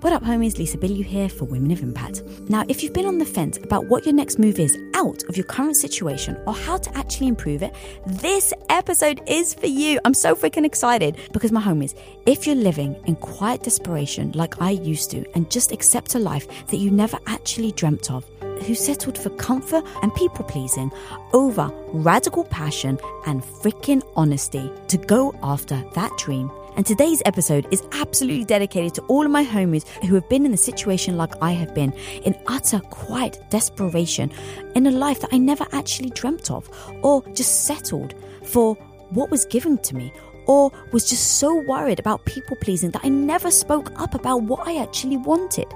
What up, homies? Lisa Bilyeu here for Women of Impact. Now, if you've been on the fence about what your next move is out of your current situation or how to actually improve it, this episode is for you. I'm so freaking excited because, my homies, if you're living in quiet desperation like I used to and just accept a life that you never actually dreamt of, who settled for comfort and people pleasing over radical passion and freaking honesty to go after that dream and today's episode is absolutely dedicated to all of my homies who have been in a situation like I have been, in utter quiet desperation, in a life that I never actually dreamt of, or just settled for what was given to me, or was just so worried about people pleasing that I never spoke up about what I actually wanted.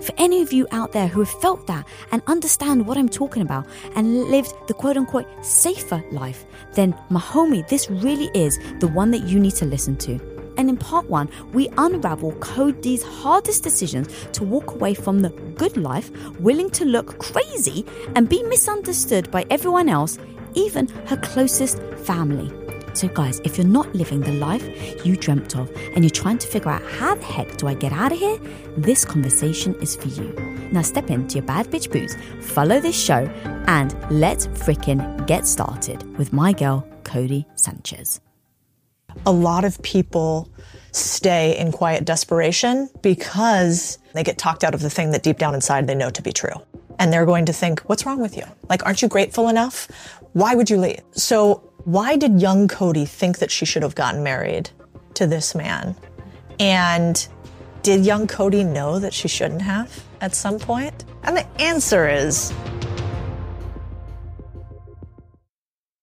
For any of you out there who have felt that and understand what I'm talking about and lived the quote unquote safer life, then Mahomi, this really is the one that you need to listen to. And in part one, we unravel Codie's hardest decisions to walk away from the good life, willing to look crazy and be misunderstood by everyone else, even her closest family. So, guys, if you're not living the life you dreamt of and you're trying to figure out how the heck do I get out of here, this conversation is for you. Now, step into your bad bitch boots, follow this show, and let's frickin' get started with my girl, Codie Sanchez. A lot of people stay in quiet desperation because they get talked out of the thing that deep down inside they know to be true. And they're going to think, what's wrong with you? Like, aren't you grateful enough? Why would you leave? So why did young Codie think that she should have gotten married to this man? And did young Codie know that she shouldn't have at some point? And the answer is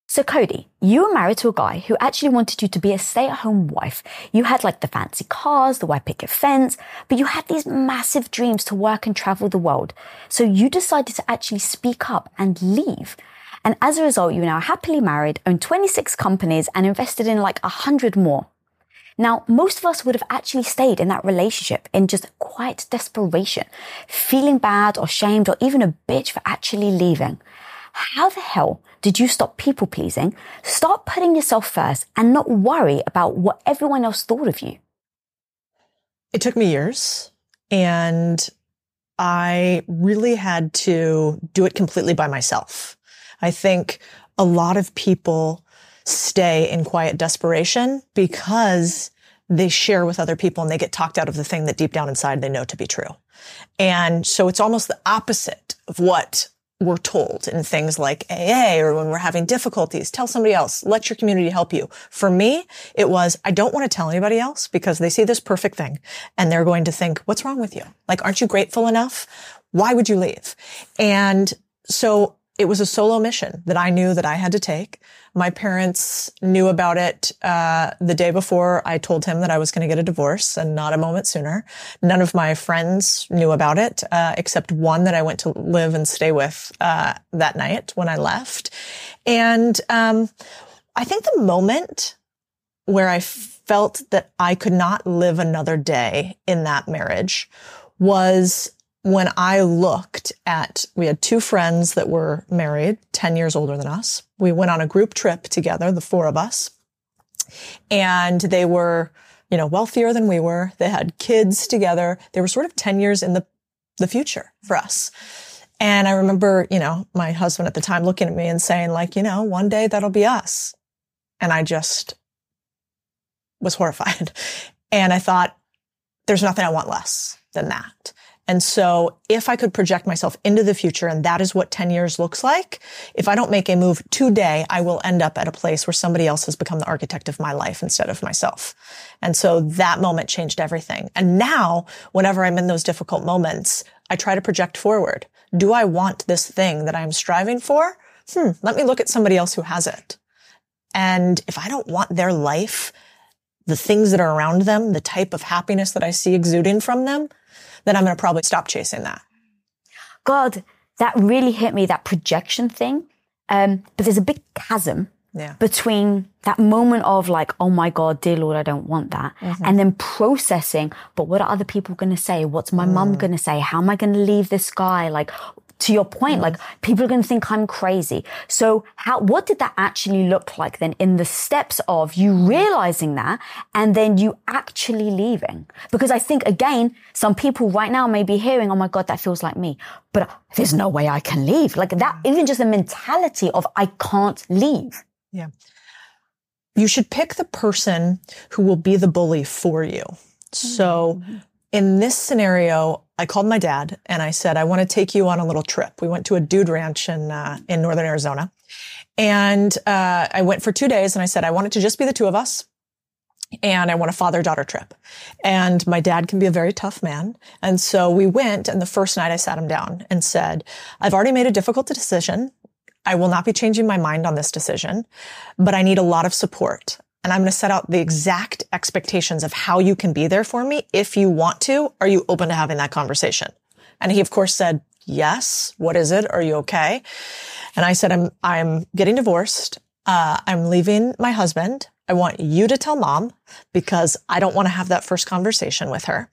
So, Codie, you were married to a guy who actually wanted you to be a stay at home wife. You had like the fancy cars, the white picket fence, but you had these massive dreams to work and travel the world. So, you decided to actually speak up and leave. And as a result, you're now happily married, own 26 companies, and invested in like 100 more. Now, most of us would have actually stayed in that relationship in just quiet desperation, feeling bad or shamed or even a bitch for actually leaving. How the hell did you stop people pleasing, start putting yourself first, and not worry about what everyone else thought of you? It took me years and I really had to do it completely by myself. I think a lot of people stay in quiet desperation because they share with other people and they get talked out of the thing that deep down inside they know to be true. And so it's almost the opposite of what we're told in things like AA or when we're having difficulties, tell somebody else, let your community help you. For me, it was, I don't want to tell anybody else because they see this perfect thing and they're going to think, what's wrong with you? Like, aren't you grateful enough? Why would you leave? And so it was a solo mission that I knew that I had to take. My parents knew about it uh, the day before I told him that I was going to get a divorce, and not a moment sooner. None of my friends knew about it uh, except one that I went to live and stay with uh, that night when I left. And um, I think the moment where I felt that I could not live another day in that marriage was when I looked at, we had two friends that were married, 10 years older than us. We went on a group trip together, the four of us. And they were, you know, wealthier than we were. They had kids together. They were sort of 10 years in the, the future for us. And I remember, you know, my husband at the time looking at me and saying like, you know, one day that'll be us. And I just was horrified. And I thought, there's nothing I want less than that. And so if I could project myself into the future and that is what 10 years looks like, if I don't make a move today, I will end up at a place where somebody else has become the architect of my life instead of myself. And so that moment changed everything. And now whenever I'm in those difficult moments, I try to project forward. Do I want this thing that I'm striving for? Hmm, let me look at somebody else who has it. And if I don't want their life, the things that are around them, the type of happiness that I see exuding from them, then I'm going to probably stop chasing that. God, that really hit me, that projection thing. Um, but there's a big chasm yeah. between that moment of like, oh my God, dear Lord, I don't want that. Mm-hmm. And then processing, but what are other people going to say? What's my mm. mum going to say? How am I going to leave this guy? Like, to your point, like mm-hmm. people are going to think I'm crazy. So how, what did that actually look like then in the steps of you mm-hmm. realizing that and then you actually leaving? Because I think again, some people right now may be hearing, Oh my God, that feels like me, but there's no way I can leave. Like that, mm-hmm. even just the mentality of I can't leave. Yeah. You should pick the person who will be the bully for you. So mm-hmm. in this scenario, I called my dad and I said, I want to take you on a little trip. We went to a dude ranch in, uh, in Northern Arizona. And, uh, I went for two days and I said, I want it to just be the two of us. And I want a father daughter trip. And my dad can be a very tough man. And so we went and the first night I sat him down and said, I've already made a difficult decision. I will not be changing my mind on this decision, but I need a lot of support and I'm going to set out the exact expectations of how you can be there for me. If you want to, are you open to having that conversation? And he, of course, said, yes. What is it? Are you okay? And I said, I'm, I'm getting divorced. Uh, I'm leaving my husband. I want you to tell mom because I don't want to have that first conversation with her.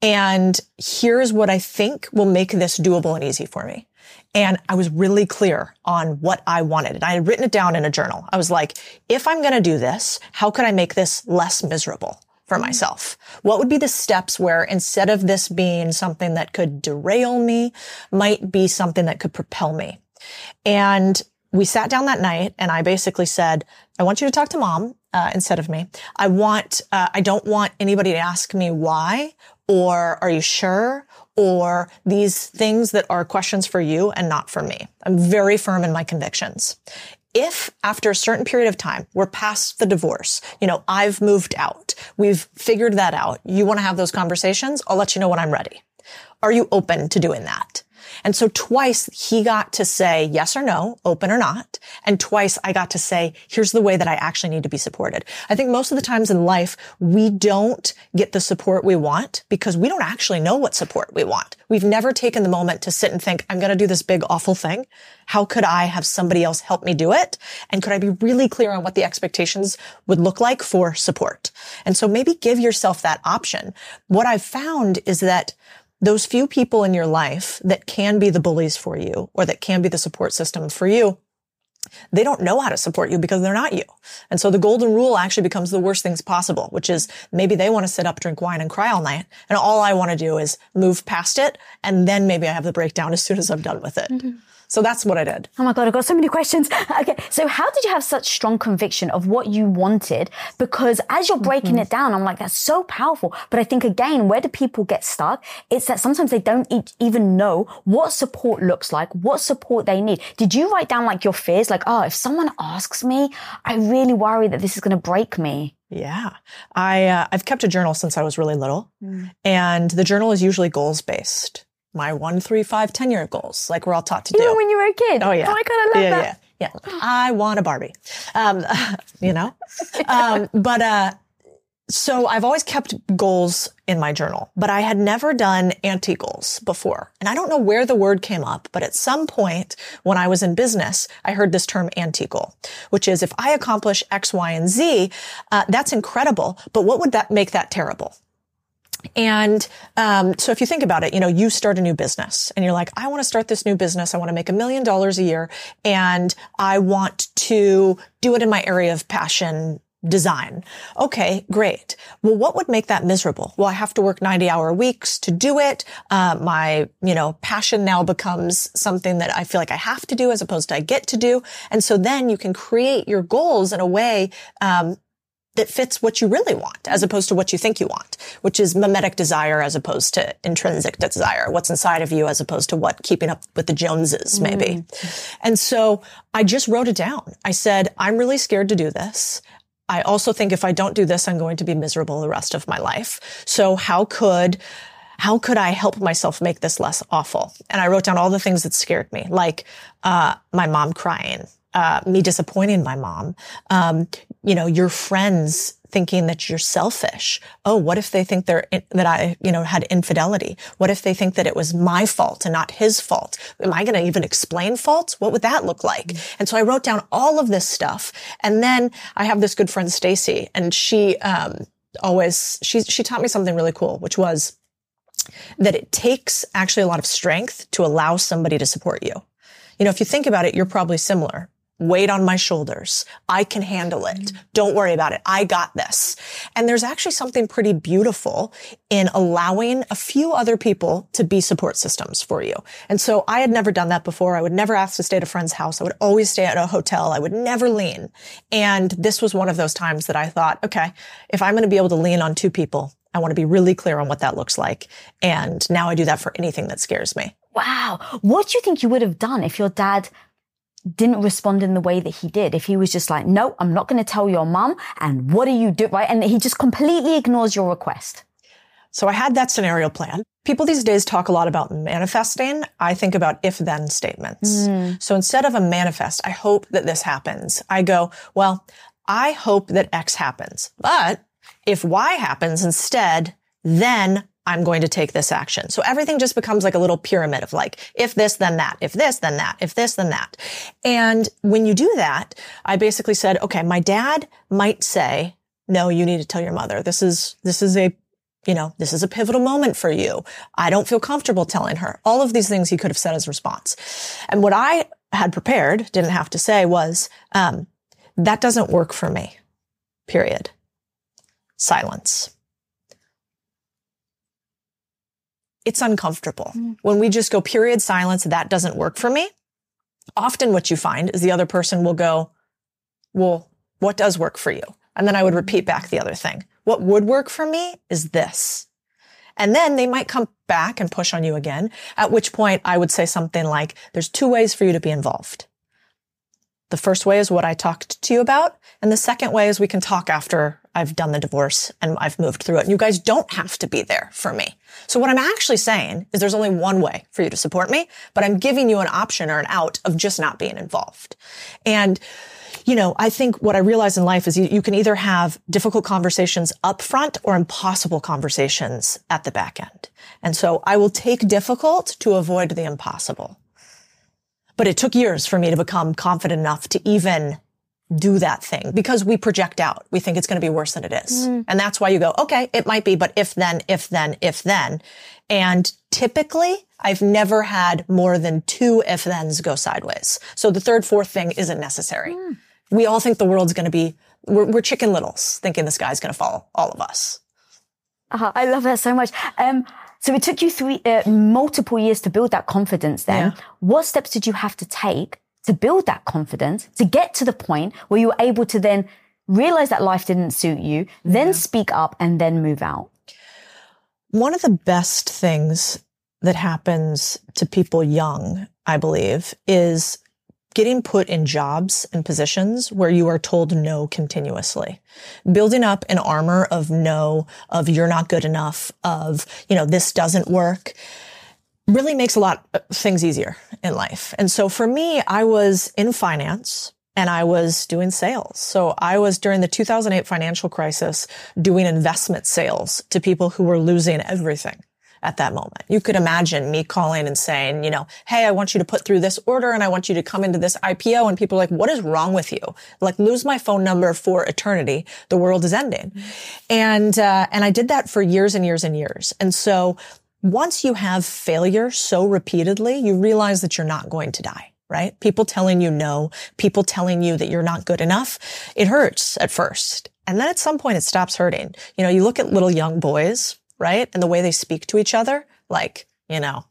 And here's what I think will make this doable and easy for me. And I was really clear on what I wanted. And I had written it down in a journal. I was like, if I'm going to do this, how could I make this less miserable? for mm. myself? What would be the steps where instead of this being something that could derail me, might be something that could propel me? And we sat down that night and I basically said, I want you to talk to mom uh, instead of me. I want, uh, I don't want anybody to ask me why or are you sure or these things that are questions for you and not for me. I'm very firm in my convictions. If after a certain period of time, we're past the divorce, you know, I've moved out, we've figured that out, you want to have those conversations, I'll let you know when I'm ready. Are you open to doing that? And so twice he got to say yes or no, open or not. And twice I got to say, here's the way that I actually need to be supported. I think most of the times in life, we don't get the support we want because we don't actually know what support we want. We've never taken the moment to sit and think, I'm going to do this big awful thing. How could I have somebody else help me do it? And could I be really clear on what the expectations would look like for support? And so maybe give yourself that option. What I've found is that those few people in your life that can be the bullies for you or that can be the support system for you, they don't know how to support you because they're not you. And so the golden rule actually becomes the worst things possible, which is maybe they want to sit up, drink wine and cry all night. And all I want to do is move past it. And then maybe I have the breakdown as soon as I'm done with it. Mm-hmm. So that's what I did. Oh my God, I've got so many questions. Okay. So how did you have such strong conviction of what you wanted? Because as you're breaking mm-hmm. it down, I'm like, that's so powerful. But I think again, where do people get stuck? It's that sometimes they don't e- even know what support looks like, what support they need. Did you write down like your fears? Like, oh, if someone asks me, I really worry that this is going to break me. Yeah. I, uh, I've kept a journal since I was really little mm. and the journal is usually goals based my one, three, five, ten year goals, like we're all taught to do. Even when you were a kid. Oh yeah. Oh my god, I love yeah, that. Yeah, yeah. I want a Barbie. Um, you know, um, but uh, so I've always kept goals in my journal, but I had never done anti goals before, and I don't know where the word came up, but at some point when I was in business, I heard this term anti goal, which is if I accomplish X, Y, and Z, uh, that's incredible, but what would that make that terrible? And um, so if you think about it, you know, you start a new business and you're like, I want to start this new business. I want to make a million dollars a year and I want to do it in my area of passion design. Okay, great. Well, what would make that miserable? Well, I have to work 90 hour weeks to do it. Uh, my, you know, passion now becomes something that I feel like I have to do as opposed to I get to do. And so then you can create your goals in a way, um, that fits what you really want as opposed to what you think you want, which is mimetic desire as opposed to intrinsic desire, what's inside of you as opposed to what keeping up with the Joneses maybe. Mm. And so I just wrote it down. I said, I'm really scared to do this. I also think if I don't do this, I'm going to be miserable the rest of my life. So how could how could I help myself make this less awful? And I wrote down all the things that scared me, like uh, my mom crying, uh, me disappointing my mom, um, you know, your friends thinking that you're selfish. Oh, what if they think they're, that I, you know, had infidelity? What if they think that it was my fault and not his fault? Am I going to even explain faults? What would that look like? Mm-hmm. And so I wrote down all of this stuff. And then I have this good friend, Stacy, and she, um, always, she, she taught me something really cool, which was, that it takes actually a lot of strength to allow somebody to support you. You know, if you think about it, you're probably similar weight on my shoulders. I can handle it. Don't worry about it. I got this. And there's actually something pretty beautiful in allowing a few other people to be support systems for you. And so I had never done that before. I would never ask to stay at a friend's house. I would always stay at a hotel. I would never lean. And this was one of those times that I thought, okay, if I'm going to be able to lean on two people, I want to be really clear on what that looks like. And now I do that for anything that scares me. Wow. What do you think you would have done if your dad didn't respond in the way that he did, if he was just like, no, I'm not going to tell your mom. And what do you do? Right. And he just completely ignores your request. So I had that scenario plan. People these days talk a lot about manifesting. I think about if then statements. Mm. So instead of a manifest, I hope that this happens. I go, well, I hope that X happens. But if Y happens instead, then I'm going to take this action. So everything just becomes like a little pyramid of like, if this, then that, if this, then that, if this, then that. And when you do that, I basically said, okay, my dad might say, no, you need to tell your mother. This is, this is a, you know, this is a pivotal moment for you. I don't feel comfortable telling her. All of these things he could have said as response. And what I had prepared, didn't have to say was, um, that doesn't work for me. Period. Silence. It's uncomfortable. Mm. When we just go period silence, that doesn't work for me. Often what you find is the other person will go, well, what does work for you? And then I would repeat back the other thing. What would work for me is this. And then they might come back and push on you again, at which point I would say something like, there's two ways for you to be involved. The first way is what I talked to you about. And the second way is we can talk after I've done the divorce and I've moved through it. And you guys don't have to be there for me. So what I'm actually saying is there's only one way for you to support me, but I'm giving you an option or an out of just not being involved. And you know, I think what I realize in life is you, you, can either have difficult conversations up front or impossible conversations at the back end. And so I will take difficult to avoid the impossible. But it took years for me to become confident enough to even do that thing because we project out. We think it's going to be worse than it is. Mm. And that's why you go, okay, it might be, but if then, if then, if then. And typically I've never had more than two if thens go sideways. So the third, fourth thing isn't necessary. Mm. We all think the world's going to be, we're, we're, chicken littles thinking the sky's going to fall all of us. Uh, I love that so much. Um, so it took you three, uh, multiple years to build that confidence then. Yeah. What steps did you have to take to build that confidence, to get to the point where you were able to then realize that life didn't suit you, then yeah. speak up and then move out? One of the best things that happens to people young, I believe, is getting put in jobs and positions where you are told no continuously. Building up an armor of no, of you're not good enough, of, you know, this doesn't work really makes a lot of things easier in life. And so for me, I was in finance and I was doing sales. So I was during the 2008 financial crisis doing investment sales to people who were losing everything at that moment. You could imagine me calling and saying, you know, Hey, I want you to put through this order and I want you to come into this IPO. And people are like, what is wrong with you? Like lose my phone number for eternity. The world is ending. And, uh, and I did that for years and years and years. And so once you have failure so repeatedly, you realize that you're not going to die, right? People telling you no, people telling you that you're not good enough. It hurts at first. And then at some point it stops hurting. You know, you look at little young boys, right? And the way they speak to each other, like, you know,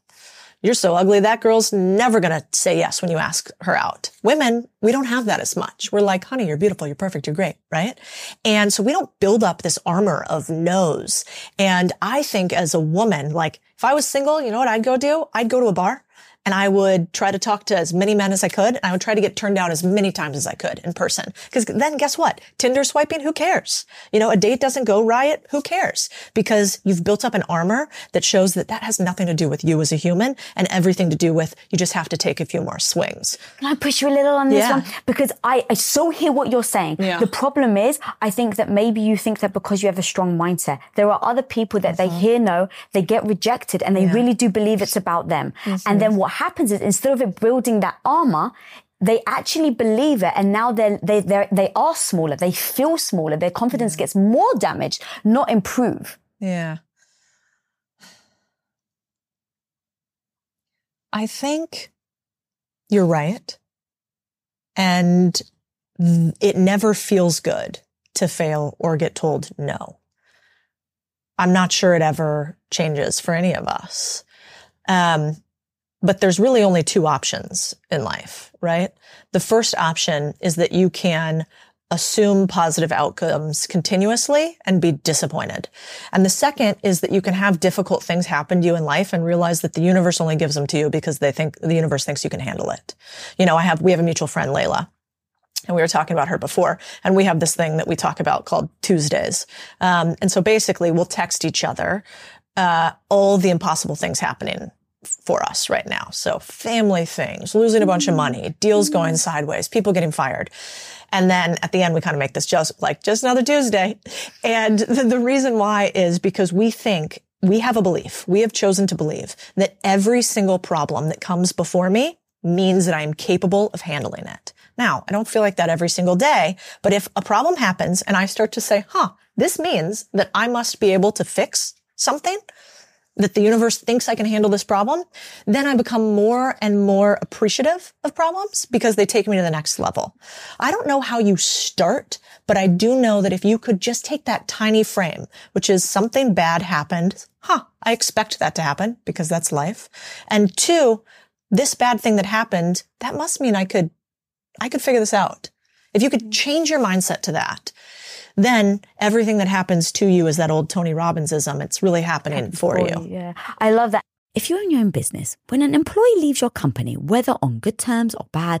you're so ugly. That girl's never going to say yes when you ask her out. Women, we don't have that as much. We're like, honey, you're beautiful. You're perfect. You're great. Right. And so we don't build up this armor of no's. And I think as a woman, like if I was single, you know what I'd go do? I'd go to a bar and I would try to talk to as many men as I could. And I would try to get turned down as many times as I could in person. Because then guess what? Tinder swiping, who cares? You know, a date doesn't go riot, who cares? Because you've built up an armor that shows that that has nothing to do with you as a human and everything to do with you just have to take a few more swings. Can I push you a little on this yeah. one? Because I, I so hear what you're saying. Yeah. The problem is, I think that maybe you think that because you have a strong mindset, there are other people that mm-hmm. they hear no, they get rejected and they yeah. really do believe it's about them. Mm-hmm. And then what happens is instead of it building that armor, they actually believe it and now they're, they, they're, they are smaller. They feel smaller. Their confidence gets more damaged, not improve. Yeah. I think you're right. And it never feels good to fail or get told no. I'm not sure it ever changes for any of us. Um, but there's really only two options in life, right? The first option is that you can assume positive outcomes continuously and be disappointed. And the second is that you can have difficult things happen to you in life and realize that the universe only gives them to you because they think the universe thinks you can handle it. You know, I have, we have a mutual friend, Layla. And we were talking about her before, and we have this thing that we talk about called Tuesdays. Um, and so basically, we'll text each other uh, all the impossible things happening for us right now. So family things, losing a bunch of money, deals going mm-hmm. sideways, people getting fired. And then at the end, we kind of make this just like just another Tuesday. And the, the reason why is because we think we have a belief. We have chosen to believe that every single problem that comes before me means that I am capable of handling it. Now, I don't feel like that every single day, but if a problem happens and I start to say, huh, this means that I must be able to fix something, that the universe thinks I can handle this problem, then I become more and more appreciative of problems because they take me to the next level. I don't know how you start, but I do know that if you could just take that tiny frame, which is something bad happened, huh, I expect that to happen because that's life. And two, this bad thing that happened, that must mean I could, I could figure this out. If you could mm-hmm. change your mindset to that, then everything that happens to you is that old Tony Robbinsism. It's really happening for you. Yeah. I love that. If you own your own business, when an employee leaves your company, whether on good terms or bad,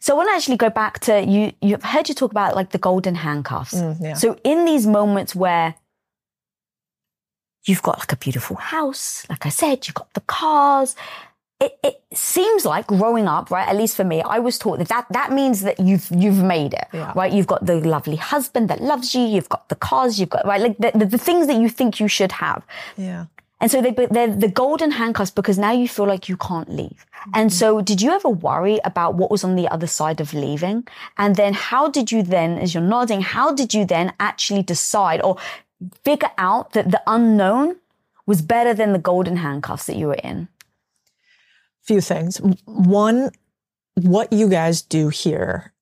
So I want to actually go back to you. You've heard you talk about like the golden handcuffs. Mm, yeah. So in these moments where you've got like a beautiful house, like I said, you've got the cars. It, it seems like growing up, right? At least for me, I was taught that that, that means that you've, you've made it, yeah. right? You've got the lovely husband that loves you. You've got the cars. You've got, right? Like the, the, the things that you think you should have. Yeah. And so they, they're the golden handcuffs because now you feel like you can't leave. Mm-hmm. And so did you ever worry about what was on the other side of leaving? And then how did you then, as you're nodding, how did you then actually decide or figure out that the unknown was better than the golden handcuffs that you were in? Few things. One, what you guys do here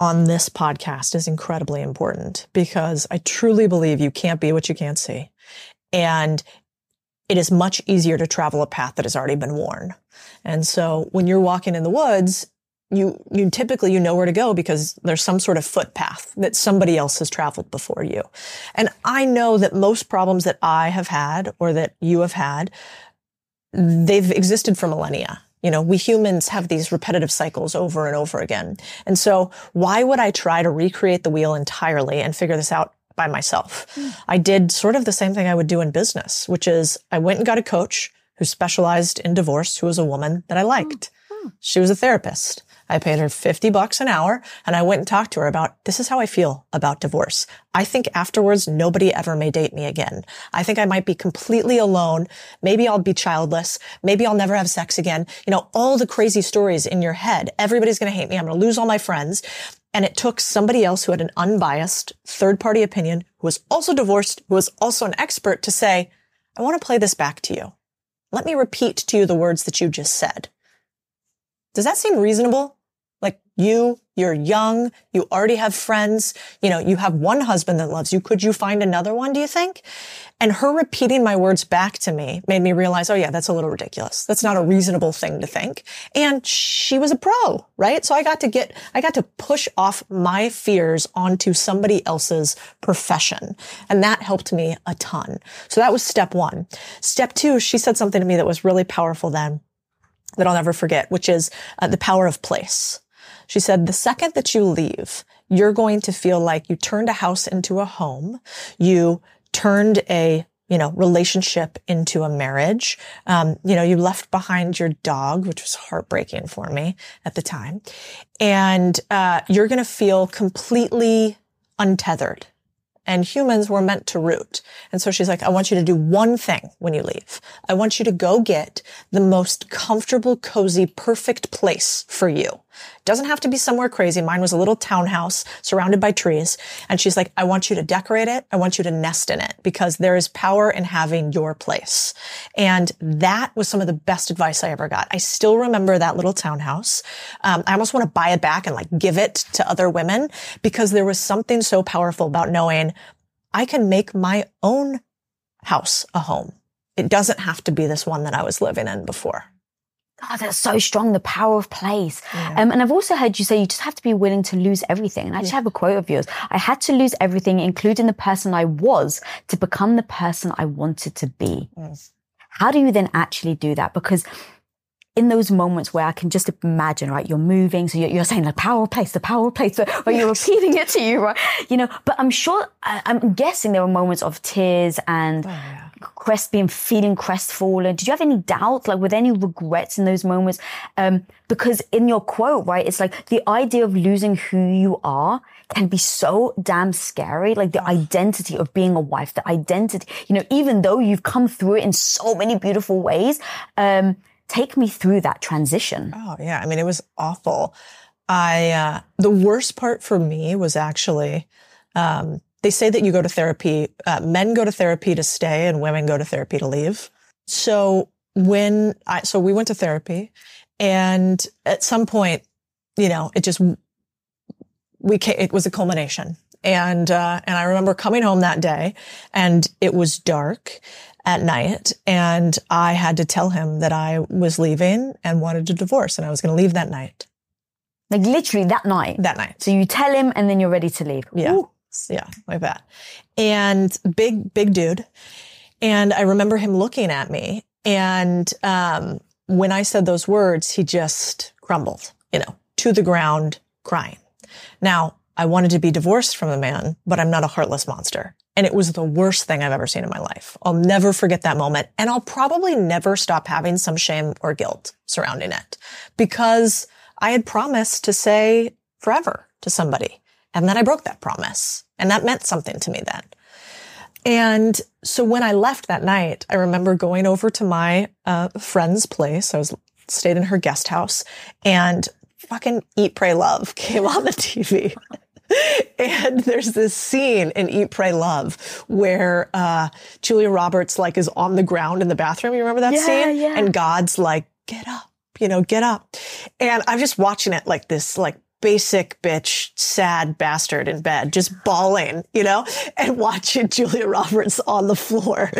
on this podcast is incredibly important because I truly believe you can't be what you can't see. And it is much easier to travel a path that has already been worn. And so when you're walking in the woods, you, you typically, you know where to go because there's some sort of footpath that somebody else has traveled before you. And I know that most problems that I have had or that you have had, they've existed for millennia. You know, we humans have these repetitive cycles over and over again. And so why would I try to recreate the wheel entirely and figure this out by myself. Mm. I did sort of the same thing I would do in business, which is I went and got a coach who specialized in divorce, who was a woman that I liked. Mm. She was a therapist. I paid her 50 bucks an hour and I went and talked to her about this is how I feel about divorce. I think afterwards nobody ever may date me again. I think I might be completely alone. Maybe I'll be childless. Maybe I'll never have sex again. You know, all the crazy stories in your head. Everybody's going to hate me. I'm going to lose all my friends. And it took somebody else who had an unbiased third party opinion, who was also divorced, who was also an expert to say, I want to play this back to you. Let me repeat to you the words that you just said. Does that seem reasonable? You, you're young, you already have friends, you know, you have one husband that loves you. Could you find another one, do you think? And her repeating my words back to me made me realize, oh yeah, that's a little ridiculous. That's not a reasonable thing to think. And she was a pro, right? So I got to get, I got to push off my fears onto somebody else's profession. And that helped me a ton. So that was step one. Step two, she said something to me that was really powerful then that I'll never forget, which is uh, the power of place. She said, the second that you leave, you're going to feel like you turned a house into a home. You turned a you know, relationship into a marriage. Um, you know, you left behind your dog, which was heartbreaking for me at the time. And, uh, you're going to feel completely untethered and humans were meant to root. And so she's like, I want you to do one thing when you leave. I want you to go get the most comfortable, cozy, perfect place for you. Doesn't have to be somewhere crazy. Mine was a little townhouse surrounded by trees. And she's like, I want you to decorate it. I want you to nest in it because there is power in having your place. And that was some of the best advice I ever got. I still remember that little townhouse. Um, I almost want to buy it back and like give it to other women because there was something so powerful about knowing I can make my own house a home. It doesn't have to be this one that I was living in before. God, that's so strong, the power of place. Yeah. Um, and I've also heard you say you just have to be willing to lose everything. And I just yeah. have a quote of yours. I had to lose everything, including the person I was, to become the person I wanted to be. Yes. How do you then actually do that? Because in those moments where I can just imagine, right, you're moving, so you're, you're saying the power of place, the power of place, but you're repeating it to you, right? You know, but I'm sure, I'm guessing there were moments of tears and oh, yeah crest being feeling crestfallen? Did you have any doubts? Like, with any regrets in those moments? Um, because in your quote, right, it's like the idea of losing who you are can be so damn scary. Like the identity of being a wife, the identity, you know, even though you've come through it in so many beautiful ways, um, take me through that transition. Oh yeah. I mean, it was awful. I, uh, the worst part for me was actually, um, they say that you go to therapy, uh, men go to therapy to stay and women go to therapy to leave. So when I, so we went to therapy and at some point, you know, it just, we came, it was a culmination. And, uh, and I remember coming home that day and it was dark at night and I had to tell him that I was leaving and wanted a divorce and I was going to leave that night. Like literally that night. That night. So you tell him and then you're ready to leave. Yeah. Ooh. Yeah, like that. And big, big dude. And I remember him looking at me. And um, when I said those words, he just crumbled, you know, to the ground, crying. Now, I wanted to be divorced from the man, but I'm not a heartless monster. And it was the worst thing I've ever seen in my life. I'll never forget that moment. And I'll probably never stop having some shame or guilt surrounding it because I had promised to say forever to somebody. And then I broke that promise. And that meant something to me then. And so when I left that night, I remember going over to my uh, friend's place. I was stayed in her guest house and fucking Eat, Pray, Love came on the TV. and there's this scene in Eat, Pray, Love where uh, Julia Roberts like is on the ground in the bathroom. You remember that yeah, scene? Yeah. And God's like, get up, you know, get up. And I'm just watching it like this, like basic bitch, sad bastard in bed, just bawling, you know, and watching Julia Roberts on the floor.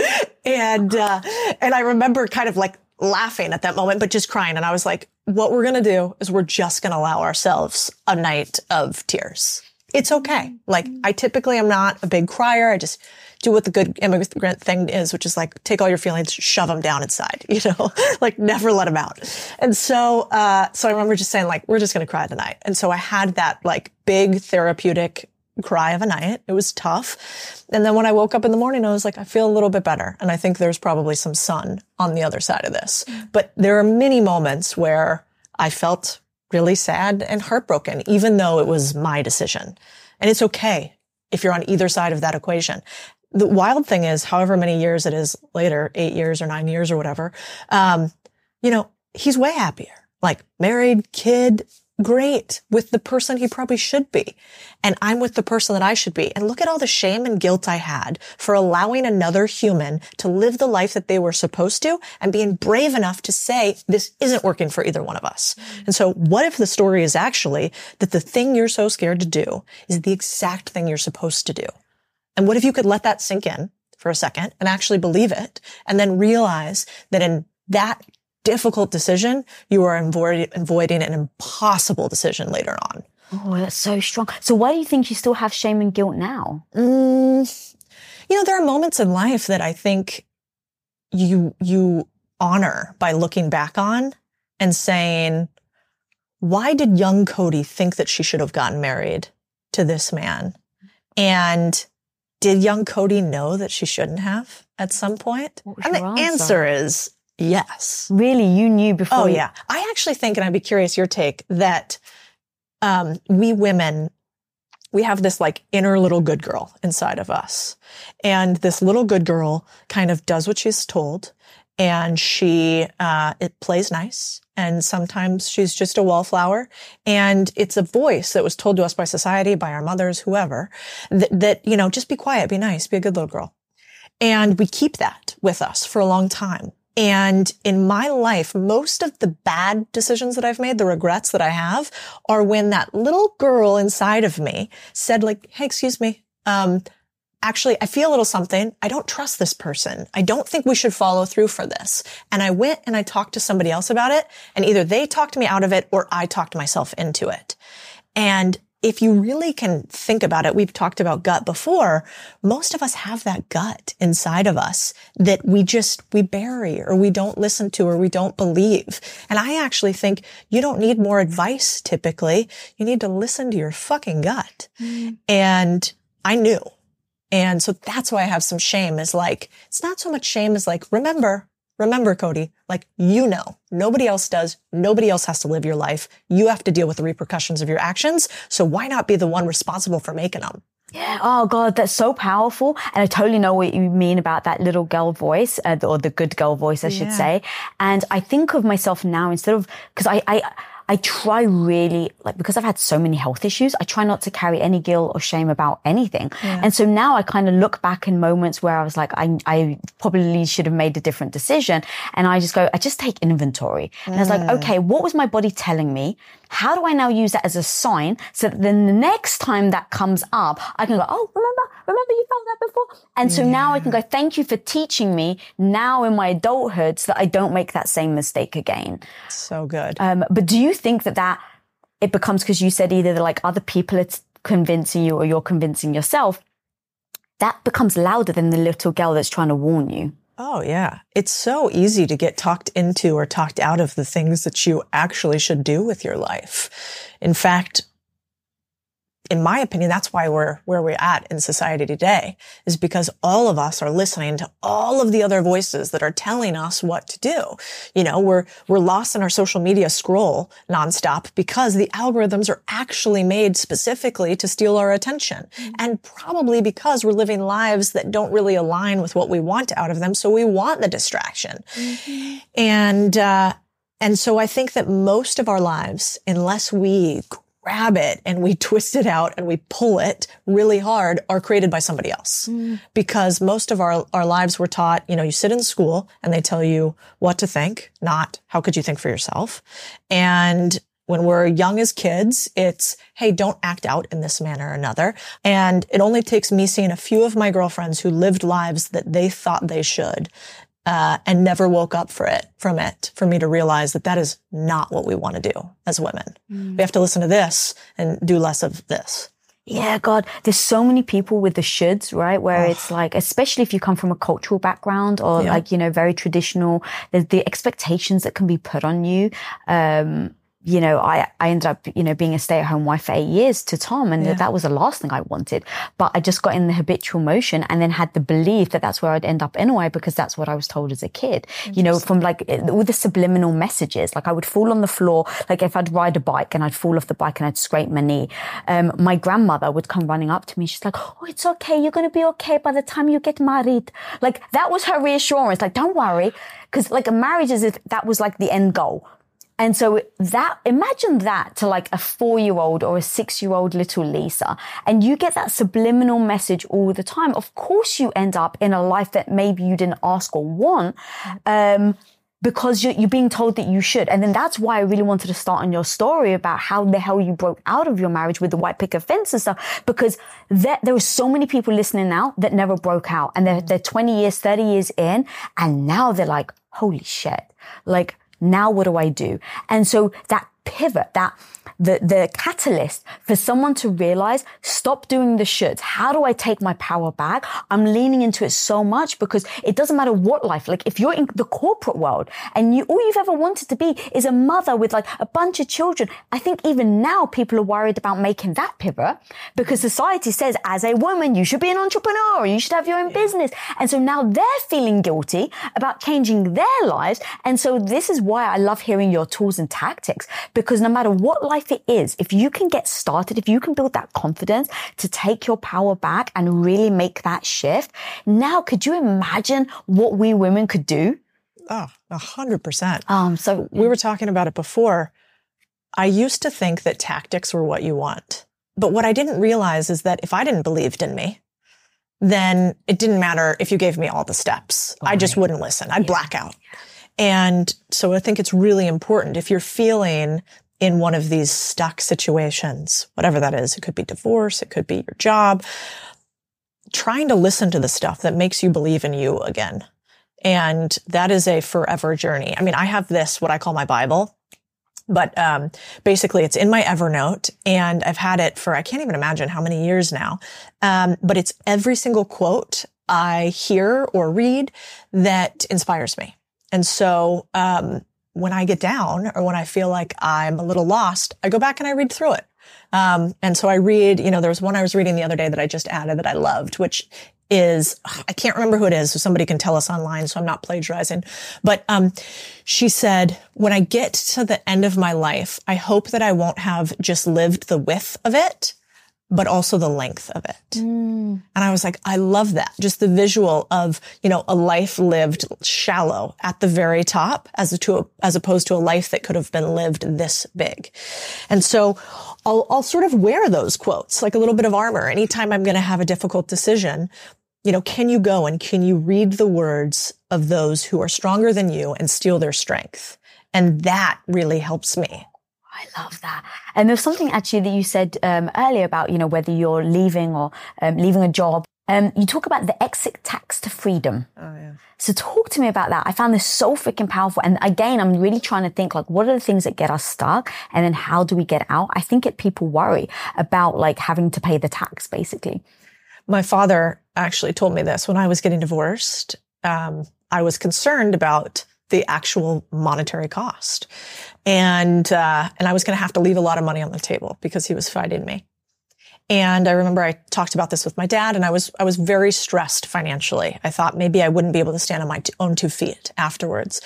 And, uh, and I remember kind of like laughing at that moment, but just crying. And I was like, what we're going to do is we're just going to allow ourselves a night of tears. It's okay. Like I typically am not a big crier. I just do what the good immigrant thing is, which is like take all your feelings, shove them down inside, you know, like never let them out. And so, uh, so I remember just saying like, we're just going to cry tonight. And so I had that like big therapeutic cry of a night. It was tough. And then when I woke up in the morning, I was like, I feel a little bit better. And I think there's probably some sun on the other side of this. But there are many moments where I felt really sad and heartbroken, even though it was my decision. And it's okay if you're on either side of that equation the wild thing is, however many years it is later, eight years or nine years or whatever, um, you know, he's way happier. Like married, kid, great with the person he probably should be. And I'm with the person that I should be. And look at all the shame and guilt I had for allowing another human to live the life that they were supposed to and being brave enough to say, this isn't working for either one of us. Mm. And so what if the story is actually that the thing you're so scared to do is the exact thing you're supposed to do? And what if you could let that sink in for a second and actually believe it and then realize that in that difficult decision, you are avoid- avoiding an impossible decision later on. Oh, that's so strong. So why do you think you still have shame and guilt now? Mm, you know, there are moments in life that I think you, you honor by looking back on and saying, why did young Codie think that she should have gotten married to this man? And did young Codie know that she shouldn't have at some point? And the answer? answer is Yes. Really? You knew before? Oh, yeah. I actually think, and I'd be curious your take, that um, we women, we have this like inner little good girl inside of us. And this little good girl kind of does what she's told. And she, uh, it plays nice. And sometimes she's just a wallflower. And it's a voice that was told to us by society, by our mothers, whoever, that, that, you know, just be quiet, be nice, be a good little girl. And we keep that with us for a long time. And in my life, most of the bad decisions that I've made, the regrets that I have are when that little girl inside of me said like, Hey, excuse me. Um, actually, I feel a little something. I don't trust this person. I don't think we should follow through for this. And I went and I talked to somebody else about it and either they talked me out of it or I talked myself into it. And if you really can think about it, we've talked about gut before. Most of us have that gut inside of us that we just, we bury or we don't listen to or we don't believe. And I actually think you don't need more advice typically. You need to listen to your fucking gut. Mm. And I knew. And so that's why I have some shame is like, it's not so much shame as like, remember, Remember, Codie, like you know, nobody else does. Nobody else has to live your life. You have to deal with the repercussions of your actions. So why not be the one responsible for making them? Yeah. Oh God, that's so powerful. And I totally know what you mean about that little girl voice, uh, or the good girl voice, I should yeah. say. And I think of myself now instead of, cause I, I, I try really, like, because I've had so many health issues, I try not to carry any guilt or shame about anything. Yeah. And so now I kind of look back in moments where I was like, I, I probably should have made a different decision. And I just go, I just take inventory. And I was like, mm. okay, what was my body telling me? How do I now use that as a sign so that then the next time that comes up, I can go, oh, remember, remember you felt that before? And so yeah. now I can go, thank you for teaching me now in my adulthood so that I don't make that same mistake again. So good. Um, but do you think that that it becomes because you said either like other people are convincing you or you're convincing yourself, that becomes louder than the little girl that's trying to warn you. Oh, yeah. It's so easy to get talked into or talked out of the things that you actually should do with your life. In fact, in my opinion, that's why we're where we're at in society today is because all of us are listening to all of the other voices that are telling us what to do. You know, we're, we're lost in our social media scroll nonstop because the algorithms are actually made specifically to steal our attention mm-hmm. and probably because we're living lives that don't really align with what we want out of them. So we want the distraction. Mm-hmm. And, uh, and so I think that most of our lives, unless we grab it and we twist it out and we pull it really hard are created by somebody else. Mm. Because most of our, our lives were taught, you know, you sit in school and they tell you what to think, not how could you think for yourself. And when we're young as kids, it's, hey, don't act out in this manner or another. And it only takes me seeing a few of my girlfriends who lived lives that they thought they should uh, and never woke up for it from it for me to realize that that is not what we want to do as women. Mm. We have to listen to this and do less of this. Yeah, God, there's so many people with the shoulds, right? Where oh. it's like, especially if you come from a cultural background or yeah. like, you know, very traditional, there's the expectations that can be put on you. Um, you know, I, I ended up, you know, being a stay at home wife for eight years to Tom. And yeah. that was the last thing I wanted. But I just got in the habitual motion and then had the belief that that's where I'd end up anyway, because that's what I was told as a kid, you know, from like all the subliminal messages. Like I would fall on the floor. Like if I'd ride a bike and I'd fall off the bike and I'd scrape my knee. Um, my grandmother would come running up to me. She's like, Oh, it's okay. You're going to be okay by the time you get married. Like that was her reassurance. Like, don't worry. Cause like a marriage is if that was like the end goal And so that, imagine that to like a four year old or a six year old little Lisa. And you get that subliminal message all the time. Of course you end up in a life that maybe you didn't ask or want. Um, because you're, you're, being told that you should. And then that's why I really wanted to start on your story about how the hell you broke out of your marriage with the white picket fence and stuff. Because there, there are so many people listening now that never broke out and they're, they're 20 years, 30 years in. And now they're like, holy shit. Like, now what do I do? And so that pivot, that the, the catalyst for someone to realize, stop doing the shoulds. How do I take my power back? I'm leaning into it so much because it doesn't matter what life, like if you're in the corporate world and you, all you've ever wanted to be is a mother with like a bunch of children. I think even now people are worried about making that pivot because society says as a woman, you should be an entrepreneur, you should have your own yeah. business. And so now they're feeling guilty about changing their lives. And so this is why I love hearing your tools and tactics because no matter what life it is, if you can get started, if you can build that confidence to take your power back and really make that shift, now could you imagine what we women could do? Oh, a hundred percent. Um, so we were talking about it before. I used to think that tactics were what you want. But what I didn't realize is that if I didn't believe in me, then it didn't matter if you gave me all the steps. I just wouldn't listen. I'd yeah. black out. And so I think it's really important if you're feeling in one of these stuck situations, whatever that is. It could be divorce. It could be your job. Trying to listen to the stuff that makes you believe in you again. And that is a forever journey. I mean, I have this, what I call my Bible, but um, basically it's in my Evernote and I've had it for, I can't even imagine how many years now. Um, but it's every single quote I hear or read that inspires me. And so, um, when I get down or when I feel like I'm a little lost, I go back and I read through it. Um, and so I read, you know, there was one I was reading the other day that I just added that I loved, which is, I can't remember who it is, so somebody can tell us online, so I'm not plagiarizing. But, um, she said, when I get to the end of my life, I hope that I won't have just lived the width of it, but also the length of it. Mm. And I was like, I love that. Just the visual of, you know, a life lived shallow at the very top as, to a, as opposed to a life that could have been lived this big. And so I'll, I'll sort of wear those quotes like a little bit of armor. Anytime I'm going to have a difficult decision, you know, can you go and can you read the words of those who are stronger than you and steal their strength? And that really helps me. I love that. And there's something actually that you said um, earlier about, you know, whether you're leaving or um, leaving a job. Um, you talk about the exit tax to freedom. Oh, yeah. So talk to me about that. I found this so freaking powerful. And again, I'm really trying to think like, what are the things that get us stuck? And then how do we get out? I think it people worry about like having to pay the tax basically. My father actually told me this when I was getting divorced. Um, I was concerned about the actual monetary cost. And, uh, and I was going to have to leave a lot of money on the table because he was fighting me. And I remember I talked about this with my dad and I was, I was very stressed financially. I thought maybe I wouldn't be able to stand on my own two feet afterwards.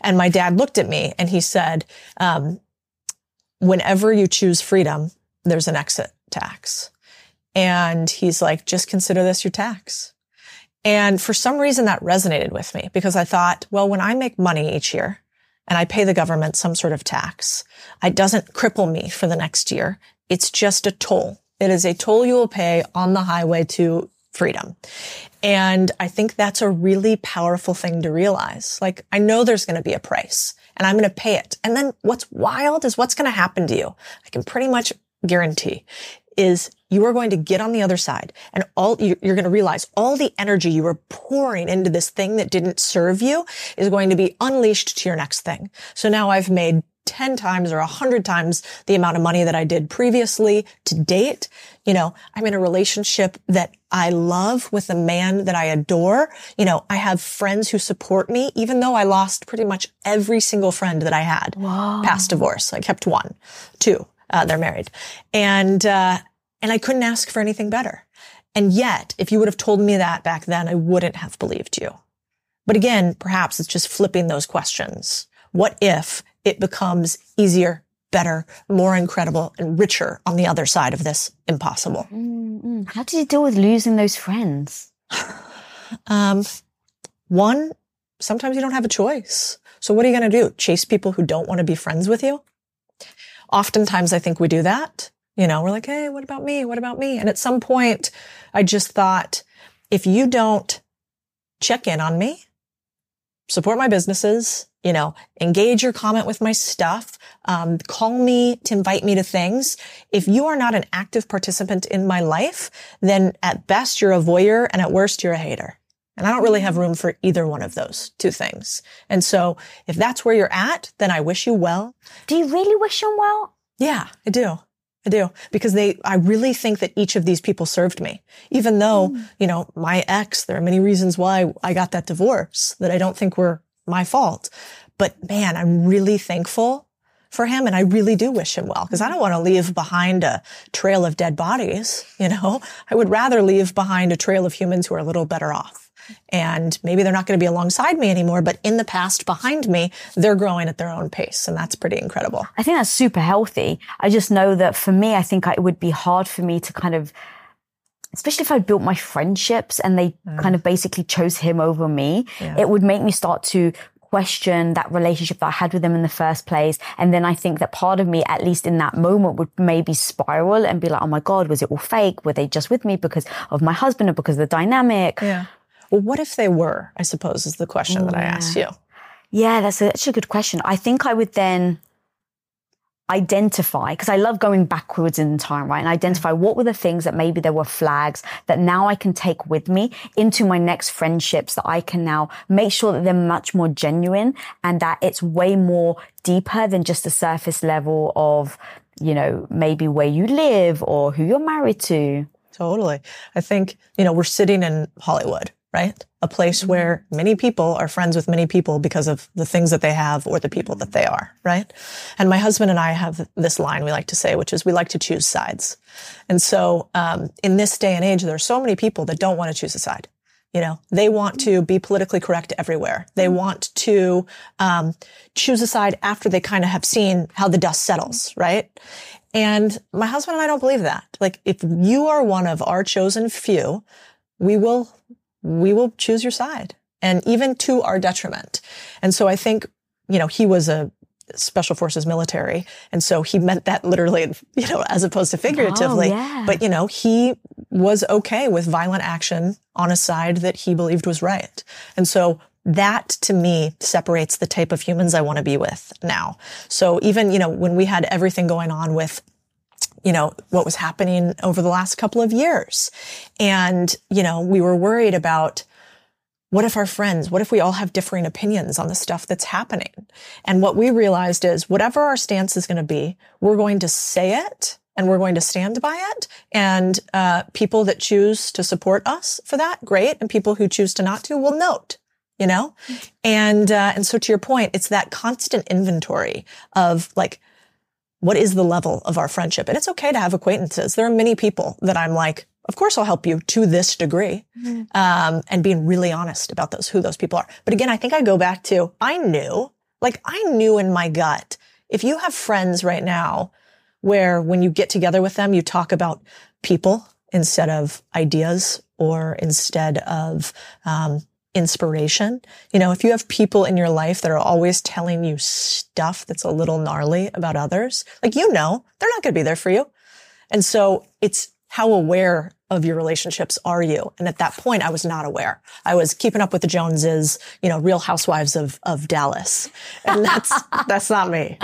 And my dad looked at me and he said, um, whenever you choose freedom, there's an exit tax. And he's like, just consider this your tax. And for some reason that resonated with me because I thought, well, when I make money each year and I pay the government some sort of tax, it doesn't cripple me for the next year. It's just a toll. It is a toll you will pay on the highway to freedom. And I think that's a really powerful thing to realize. Like, I know there's going to be a price and I'm going to pay it. And then what's wild is what's going to happen to you. I can pretty much guarantee is you are going to get on the other side and all you're going to realize all the energy you were pouring into this thing that didn't serve you is going to be unleashed to your next thing. So now I've made 10 times or 100 times the amount of money that I did previously to date. You know, I'm in a relationship that I love with a man that I adore. You know, I have friends who support me, even though I lost pretty much every single friend that I had wow. past divorce. I kept one, two. Uh, they're married. And, uh, and I couldn't ask for anything better. And yet, if you would have told me that back then, I wouldn't have believed you. But again, perhaps it's just flipping those questions. What if it becomes easier, better, more incredible, and richer on the other side of this impossible? Mm-hmm. How did you deal with losing those friends? um, one, sometimes you don't have a choice. So what are you going to do? Chase people who don't want to be friends with you? Oftentimes I think we do that. You know, we're like, Hey, what about me? What about me? And at some point I just thought, if you don't check in on me, support my businesses, you know, engage or comment with my stuff, um, call me to invite me to things. If you are not an active participant in my life, then at best you're a voyeur and at worst you're a hater. And I don't really have room for either one of those two things. And so if that's where you're at, then I wish you well. Do you really wish them well? Yeah, I do. I do because they, I really think that each of these people served me, even though, mm. you know, my ex, there are many reasons why I got that divorce that I don't think were my fault. But man, I'm really thankful for him. And I really do wish him well because I don't want to leave behind a trail of dead bodies. You know, I would rather leave behind a trail of humans who are a little better off. And maybe they're not going to be alongside me anymore, but in the past behind me, they're growing at their own pace. And that's pretty incredible. I think that's super healthy. I just know that for me, I think it would be hard for me to kind of especially if I built my friendships and they mm. kind of basically chose him over me, yeah. it would make me start to question that relationship that I had with them in the first place. And then I think that part of me, at least in that moment, would maybe spiral and be like, oh my God, was it all fake? Were they just with me because of my husband or because of the dynamic? Yeah. Well, what if they were? I suppose is the question that I asked you. Yeah, that's a, that's a good question. I think I would then identify, because I love going backwards in time, right? And identify what were the things that maybe there were flags that now I can take with me into my next friendships that I can now make sure that they're much more genuine and that it's way more deeper than just the surface level of, you know, maybe where you live or who you're married to. Totally. I think, you know, we're sitting in Hollywood, right? A place mm-hmm. where many people are friends with many people because of the things that they have or the people that they are, right? And my husband and I have this line we like to say, which is we like to choose sides. And so, um, in this day and age, there are so many people that don't want to choose a side. You know, they want to be politically correct everywhere. They mm-hmm. want to um, choose a side after they kind of have seen how the dust settles, right? And my husband and I don't believe that. Like, if you are one of our chosen few, we will we will choose your side and even to our detriment. And so I think, you know, he was a special forces military. And so he meant that literally, you know, as opposed to figuratively. Oh, yeah. But, you know, he was okay with violent action on a side that he believed was right. And so that to me separates the type of humans I want to be with now. So even, you know, when we had everything going on with you know, what was happening over the last couple of years. And, you know, we were worried about what if our friends, what if we all have differing opinions on the stuff that's happening? And what we realized is whatever our stance is going to be, we're going to say it and we're going to stand by it. And uh, people that choose to support us for that, great. And people who choose to not to, will note. You know, and uh, and so to your point, it's that constant inventory of like what is the level of our friendship? And it's okay to have acquaintances. There are many people that I'm like, of course I'll help you to this degree. Mm-hmm. Um, and being really honest about those, who those people are. But again, I think I go back to, I knew, like I knew in my gut, if you have friends right now where when you get together with them, you talk about people instead of ideas or instead of, um, inspiration. You know, if you have people in your life that are always telling you stuff that's a little gnarly about others, like, you know, they're not going to be there for you. And so it's how aware of your relationships are you? And at that point, I was not aware. I was keeping up with the Joneses, you know, real housewives of, of Dallas. And that's, that's not me.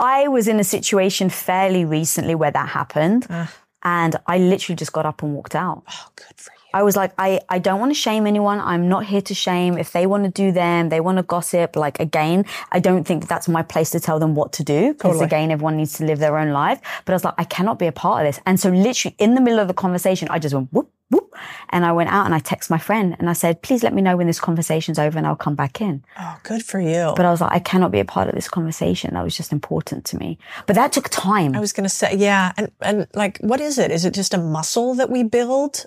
I was in a situation fairly recently where that happened. Uh, and I literally just got up and walked out. Oh, good for you. I was like, I, I don't want to shame anyone. I'm not here to shame. If they want to do them, they want to gossip. Like again, I don't think that's my place to tell them what to do. Because totally. again, everyone needs to live their own life. But I was like, I cannot be a part of this. And so literally in the middle of the conversation, I just went whoop, whoop. And I went out and I text my friend and I said, please let me know when this conversation's over and I'll come back in. Oh, good for you. But I was like, I cannot be a part of this conversation. That was just important to me. But that took time. I was going to say, yeah. And, and like, what is it? Is it just a muscle that we build?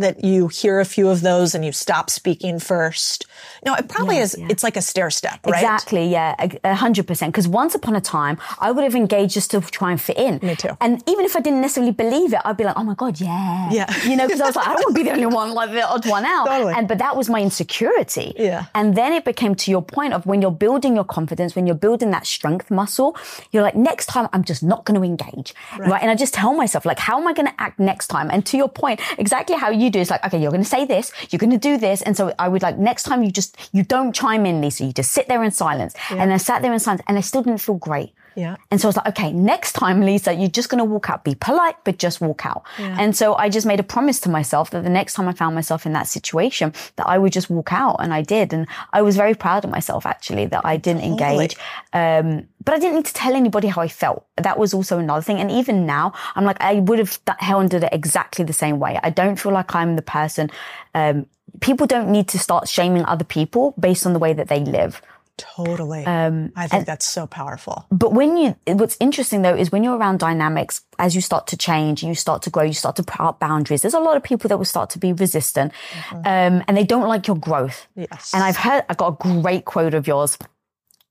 That you hear a few of those and you stop speaking first? No, it probably Yeah, is, yeah. it's like a stair step, right? Exactly, yeah, a- hundred percent. Because once upon a time, I would have engaged just to try and fit in. Me too. And even if I didn't necessarily believe it, I'd be like, "Oh my god, yeah, Yeah. You know, because I was like, I don't want to be the only one, like the odd one out. Totally. And but that was my insecurity. Yeah. And then it became to your point of when you're building your confidence, when you're building that strength muscle, you're like, next time I'm just not going to engage, right. And I just tell myself, like, how am I going to act next time? And to your point, exactly how you do is like, okay, you're going to say this, you're going to do this, and so I would like next time you just you don't chime in, Lisa, you just sit there in silence. And I sat there in silence, and I still didn't feel great. Yeah. And so I was like, okay, next time, Lisa, you're just going to walk out. Be polite, but just walk out. And so I just made a promise to myself that the next time I found myself in that situation, that I would just walk out. And I did. And I was very proud of myself, actually, that I didn't engage. Um, but I didn't need to tell anybody how I felt. That was also another thing. And even now, I'm like, I would have handled it exactly the same way. I don't feel like I'm the person. Um, people don't need to start shaming other people based on the way that they live. Totally. Um, I think that's so powerful. But when you, what's interesting though is when you're around dynamics, as you start to change, you start to grow, you start to put out boundaries. There's a lot of people that will start to be resistant, um, and they don't like your growth. Yes. And I've heard, I got a great quote of yours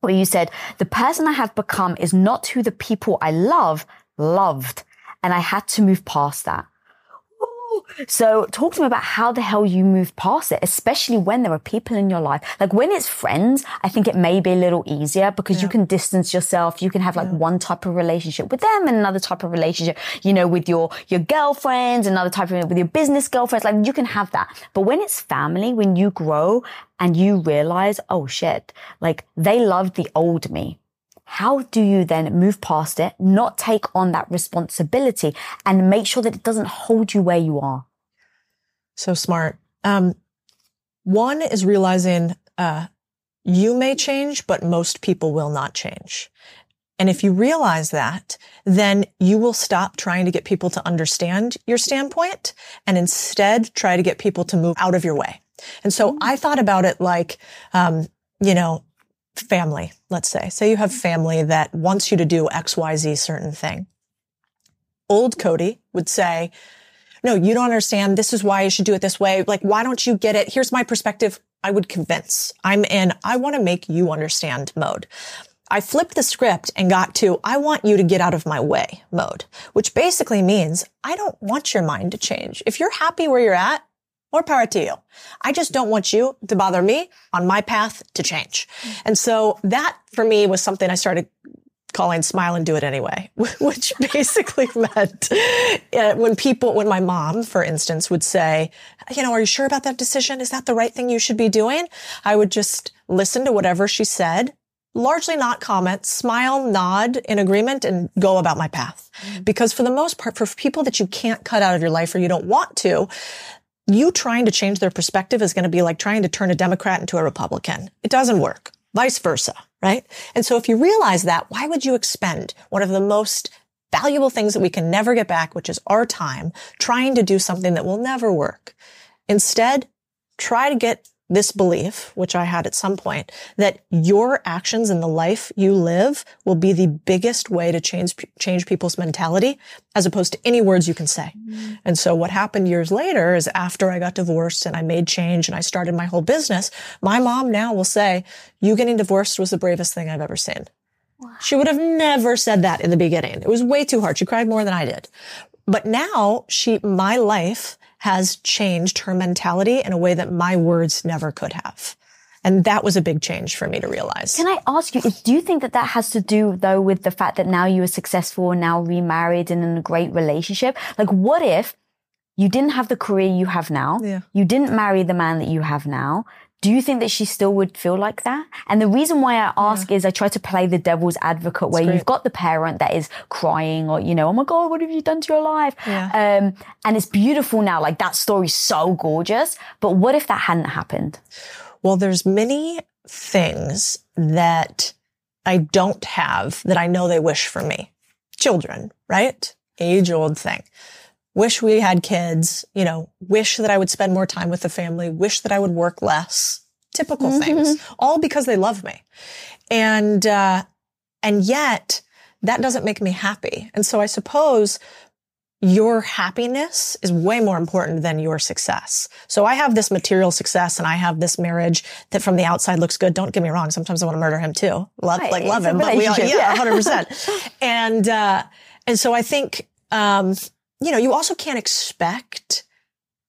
where you said, the person I have become is not who the people I love loved. And I had to move past that. So talk to me about how the hell you move past it, especially when there are people in your life. Like when it's friends, I think it may be a little easier because you can distance yourself. You can have like one type of relationship with them and another type of relationship, you know, with your, your girlfriends, another type of, with your business girlfriends. Like you can have that. But when it's family, when you grow and you realize, oh shit, like they loved the old me. How do you then move past it, not take on that responsibility and make sure that it doesn't hold you where you are? So smart. Um, one is realizing uh, you may change, but most people will not change. And if you realize that, then you will stop trying to get people to understand your standpoint and instead try to get people to move out of your way. And so I thought about it like, um, you know, family, let's say. Say you have family that wants you to do X, Y, Z certain thing. Old Codie would say, no, you don't understand. This is why you should do it this way. Like, why don't you get it? Here's my perspective. I would convince. I'm in, I want to make you understand mode. I flipped the script and got to, I want you to get out of my way mode, which basically means I don't want your mind to change. If you're happy where you're at, more power to you. I just don't want you to bother me on my path to change. And so that for me was something I started calling smile and do it anyway, which basically meant uh, when people, when my mom, for instance, would say, you know, are you sure about that decision? Is that the right thing you should be doing? I would just listen to whatever she said, largely not comment, smile, nod in agreement and go about my path. Because for the most part, for people that you can't cut out of your life or you don't want to, you trying to change their perspective is going to be like trying to turn a Democrat into a Republican. It doesn't work. Vice versa, right? And so if you realize that, why would you expend one of the most valuable things that we can never get back, which is our time, trying to do something that will never work? Instead, try to get this belief, which I had at some point, that your actions in the life you live will be the biggest way to change, change people's mentality as opposed to any words you can say. Mm-hmm. And so what happened years later is after I got divorced and I made change and I started my whole business, my mom now will say, you getting divorced was the bravest thing I've ever seen. She would have never said that in the beginning. It was way too hard. She cried more than I did. But now she, my life has changed her mentality in a way that my words never could have. And that was a big change for me to realize. Can I ask you, do you think that that has to do though with the fact that now you are successful and now remarried and in a great relationship? Like what if you didn't have the career you have now? Yeah. You didn't marry the man that you have now. Do you think that she still would feel like that? And the reason why I ask is I try to play the devil's advocate where you've got the parent that is crying or, you know, oh my God, what have you done to your life? Yeah. Um, and it's beautiful now. Like that story's so gorgeous. But what if that hadn't happened? Well, there's many things that I don't have that I know they wish for me. Children, right? Age old thing. Wish we had kids, you know, wish that I would spend more time with the family, wish that I would work less. Typical things, all because they love me. And, uh, and yet that doesn't make me happy. And so I suppose your happiness is way more important than your success. So I have this material success and I have this marriage that from the outside looks good. Don't get me wrong. Sometimes I want to murder him too. Love, Right, like love it's him, but we all, yeah, yeah. hundred percent. And, uh, and so I think, um, you know, you also can't expect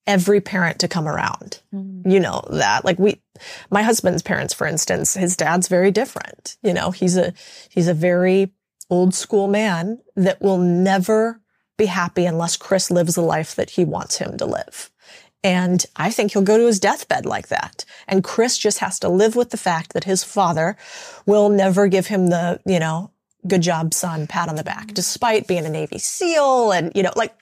every parent to come around. Mm-hmm. You know that. Like we, my husband's parents, for instance, his dad's very different. You know, he's a, he's a very old school man that will never be happy unless Chris lives the life that he wants him to live. And I think he'll go to his deathbed like that. And Chris just has to live with the fact that his father will never give him the, you know, good job, son, pat on the back, despite being a Navy SEAL and, you know, like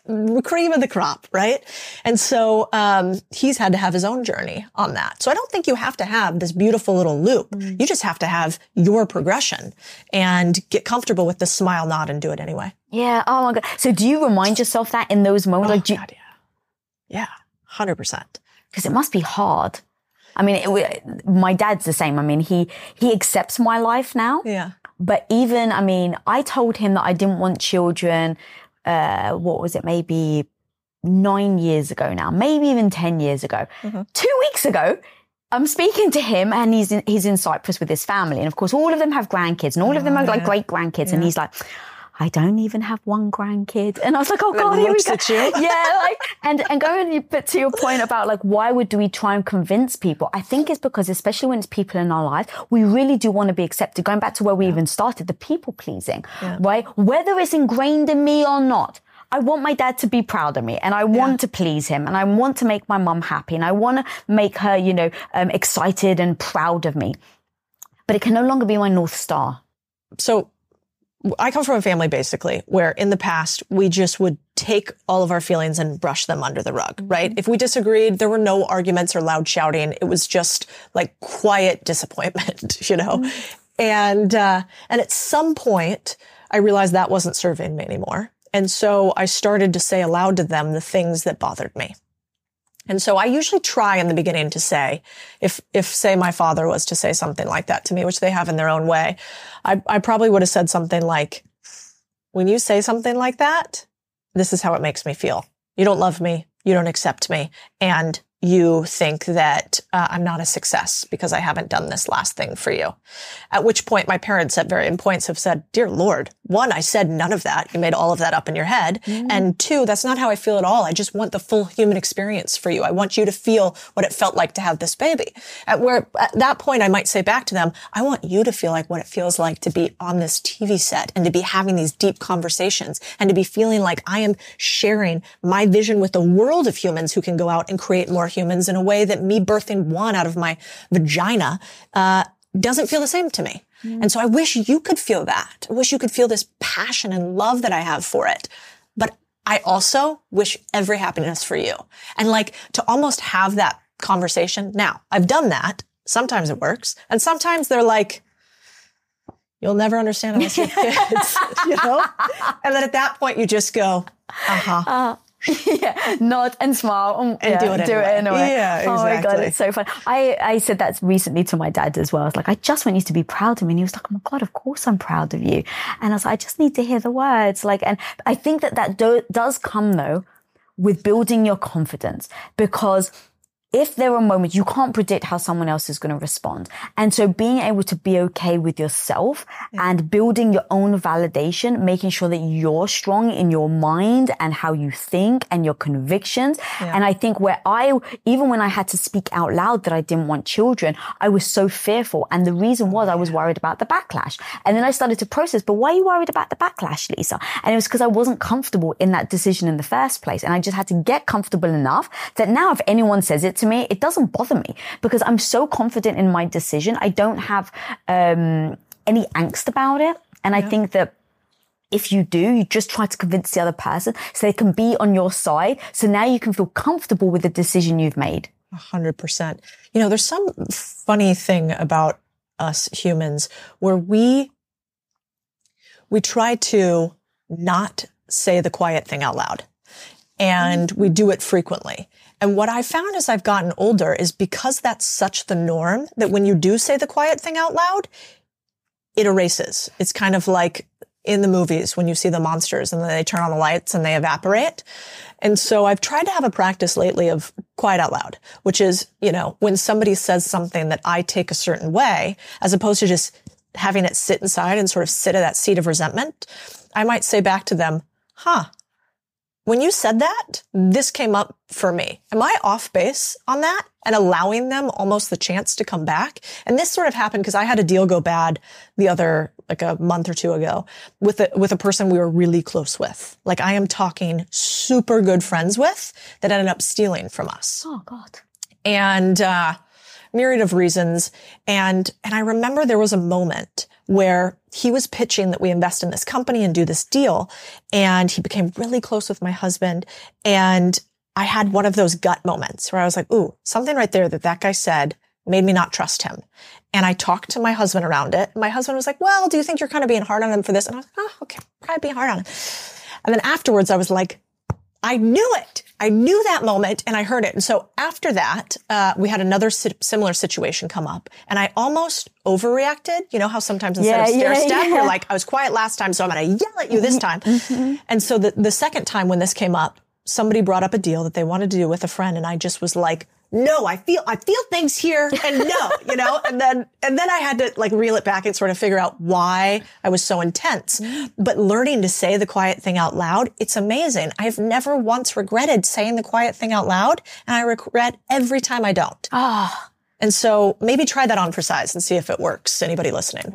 cream of the crop, right? And so, um, he's had to have his own journey on that. So I don't think you have to have this beautiful little loop. You just have to have your progression and get comfortable with the smile, nod, and do it anyway. Yeah. Oh my God. So do you remind yourself that in those moments? Oh, like, you, God, yeah. Yeah. Hundred percent. because it must be hard. I mean, it, my dad's the same. I mean, he, he accepts my life now. Yeah. But even, I mean, I told him that I didn't want children. Uh, what was it? Maybe nine years ago now, maybe even 10 years ago. Two weeks ago, I'm speaking to him and he's in, he's in Cyprus with his family. And of course, all of them have grandkids and all of them are like great grandkids. And he's like, I don't even have one grandkid. And I was like, oh God, here we go. Yeah, like, and, and going but to your point about like, why would we try and convince people? I think it's because, especially when it's people in our lives, we really do want to be accepted. Going back to where we even started, the people pleasing, right? Whether it's ingrained in me or not. I want my dad to be proud of me and I want to please him and I want to make my mum happy and I want to make her, you know, um, excited and proud of me. But it can no longer be my North Star. so I come from a family basically where in the past we just would take all of our feelings and brush them under the rug, right? If we disagreed, there were no arguments or loud shouting. It was just like quiet disappointment, you know? And, uh, and at some point I realized that wasn't serving me anymore. And so I started to say aloud to them the things that bothered me. And so I usually try in the beginning to say, if, if say my father was to say something like that to me, which they have in their own way, I, I probably would have said something like, when you say something like that, this is how it makes me feel. You don't love me. You don't accept me. And you think that uh, I'm not a success because I haven't done this last thing for you. At which point my parents at varying points have said, dear Lord, one, I said none of that. You made all of that up in your head. And two, that's not how I feel at all. I just want the full human experience for you. I want you to feel what it felt like to have this baby. At where, at that point, I might say back to them, I want you to feel like what it feels like to be on this TV set and to be having these deep conversations and to be feeling like I am sharing my vision with the world of humans who can go out and create more humans in a way that me birthing one out of my vagina, uh, doesn't feel the same to me. And so I wish you could feel that. I wish you could feel this passion and love that I have for it. But I also wish every happiness for you. And like to almost have that conversation. Now, I've done that. Sometimes it works. And sometimes they're like, you'll never understand unless you're kids, you know? And then at that point you just go, uh-huh. Yeah, nod and smile and, And do it do it anyway. anyway. Yeah, Oh my god, exactly. it's so fun. I I said that recently to my dad as well. I was like, I just want you to be proud of me, and he was like, Oh my god, of course I'm proud of you. And I was like, I just need to hear the words. Like, and I think that that do, does come though with building your confidence because if there are moments you can't predict how someone else is going to respond. And so being able to be okay with yourself and building your own validation, making sure that you're strong in your mind and how you think and your convictions. And I think where I, even when I had to speak out loud that I didn't want children, I was so fearful. And the reason was I was worried about the backlash. And then I started to process, but why are you worried about the backlash, Lisa? And it was because I wasn't comfortable in that decision in the first place. And I just had to get comfortable enough that now if anyone says it to me, it doesn't bother me because I'm so confident in my decision. I don't have um, any angst about it. And I think that if you do, you just try to convince the other person so they can be on your side. So now you can feel comfortable with the decision you've made. Hundred percent. You know, there's some funny thing about us humans where we, we try to not say the quiet thing out loud and we do it frequently. And what I found as I've gotten older is because that's such the norm that when you do say the quiet thing out loud, it erases. It's kind of like in the movies when you see the monsters and then they turn on the lights and they evaporate. And so I've tried to have a practice lately of quiet out loud, which is, you know, when somebody says something that I take a certain way, as opposed to just having it sit inside and sort of sit at that seat of resentment, I might say back to them, huh, when you said that, this came up for me. Am I off base on that and allowing them almost the chance to come back? And this sort of happened because I had a deal go bad the other, like a month or two ago with a, with a person we were really close with. Like I am talking super good friends with that ended up stealing from us. Oh God. And, uh, myriad of reasons. And, and I remember there was a moment where he was pitching that we invest in this company and do this deal. And he became really close with my husband. And I had one of those gut moments where I was like, ooh, something right there that that guy said made me not trust him. And I talked to my husband around it. My husband was like, well, do you think you're kind of being hard on him for this? And I was like, oh, okay, probably being hard on him. And then afterwards I was like, I knew it. I knew that moment and I heard it. And so after that, uh, we had another si- similar situation come up and I almost overreacted. You know how sometimes instead Yeah, of stair yeah, step, yeah. you're like, I was quiet last time, so I'm going to yell at you this time. And so the, the second time when this came up, somebody brought up a deal that they wanted to do with a friend and I just was like, no, I feel, I feel things here and no, you know, and then, and then I had to like reel it back and sort of figure out why I was so intense. But learning to say the quiet thing out loud, it's amazing. I've never once regretted saying the quiet thing out loud and I regret every time I don't. Ah. And so maybe try that on for size and see if it works. Anybody listening?